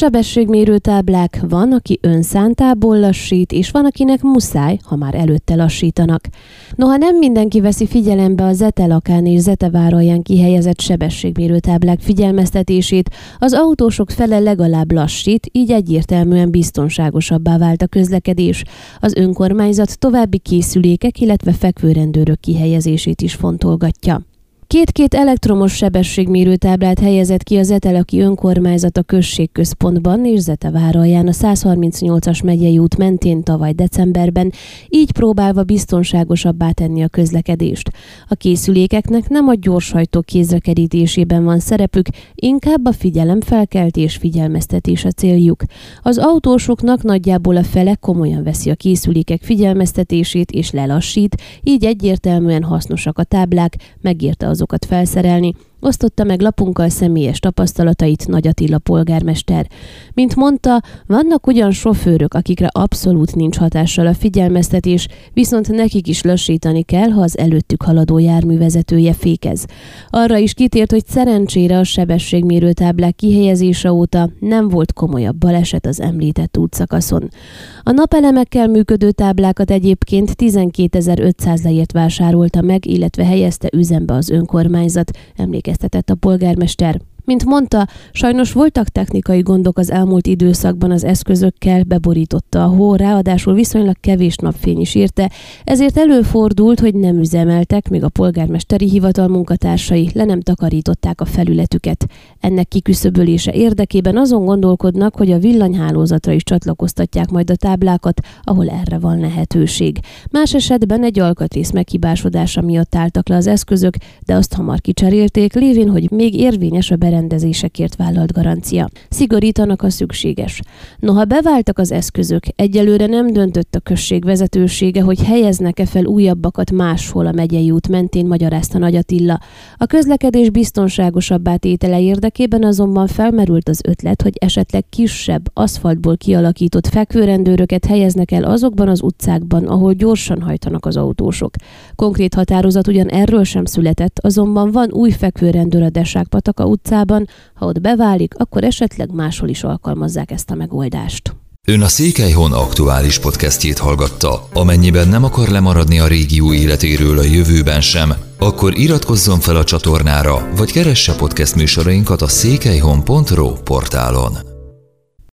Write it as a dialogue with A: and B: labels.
A: Sebességmérő táblák van, aki önszántából lassít, és van, akinek muszáj, ha már előtte lassítanak. Noha nem mindenki veszi figyelembe a Zetelakán és Zeteváralján kihelyezett sebességmérő táblák figyelmeztetését, az autósok fele legalább lassít, így egyértelműen biztonságosabbá vált a közlekedés. Az önkormányzat további készülékek, illetve fekvőrendőrök kihelyezését is fontolgatja. Két-két elektromos sebességmérő táblát helyezett ki az Etelaki önkormányzat a községközpontban és Zeteváralján a 138-as megyei út mentén tavaly decemberben, így próbálva biztonságosabbá tenni a közlekedést. A készülékeknek nem a gyorshajtó kézrekerítésében van szerepük, inkább a figyelemfelkeltés figyelmeztetés a céljuk. Az autósoknak nagyjából a fele komolyan veszi a készülékek figyelmeztetését és lelassít, így egyértelműen hasznosak a táblák, megírta az azokat felszerelni, Osztotta meg lapunkkal személyes tapasztalatait Nagy Attila polgármester. Mint mondta, vannak ugyan sofőrök, akikre abszolút nincs hatással a figyelmeztetés, viszont nekik is lassítani kell, ha az előttük haladó járművezetője fékez. Arra is kitért, hogy szerencsére a sebességmérő táblák kihelyezése óta nem volt komolyabb baleset az említett útszakaszon. A napelemekkel működő táblákat egyébként 12.500 leért vásárolta meg, illetve helyezte üzembe az önkormányzat, emlékeztető emlékeztetett a polgármester. Mint mondta, sajnos voltak technikai gondok az elmúlt időszakban az eszközökkel, beborította a hó, ráadásul viszonylag kevés napfény is érte, ezért előfordult, hogy nem üzemeltek, még a polgármesteri hivatal munkatársai le nem takarították a felületüket. Ennek kiküszöbölése érdekében azon gondolkodnak, hogy a villanyhálózatra is csatlakoztatják majd a táblákat, ahol erre van lehetőség. Más esetben egy alkatrész meghibásodása miatt álltak le az eszközök, de azt hamar kicserélték, lévén, hogy még érvényes a berendezésekért vállalt garancia. Szigorítanak a szükséges. Noha beváltak az eszközök, egyelőre nem döntött a község vezetősége, hogy helyeznek-e fel újabbakat máshol a megyei út mentén, magyarázta Nagy Attila. A közlekedés biztonságosabbá tétele érdekében azonban felmerült az ötlet, hogy esetleg kisebb, aszfaltból kialakított fekvőrendőröket helyeznek el azokban az utcákban, ahol gyorsan hajtanak az autósok. Konkrét határozat ugyan erről sem született, azonban van új fekvőrendőr a Deságpataka utcában, Európában, ha ott beválik, akkor esetleg máshol is alkalmazzák ezt a megoldást.
B: Ön a Székelyhon aktuális podcastjét hallgatta. Amennyiben nem akar lemaradni a régió életéről a jövőben sem, akkor iratkozzon fel a csatornára, vagy keresse podcast műsorainkat a székelyhon.pro portálon.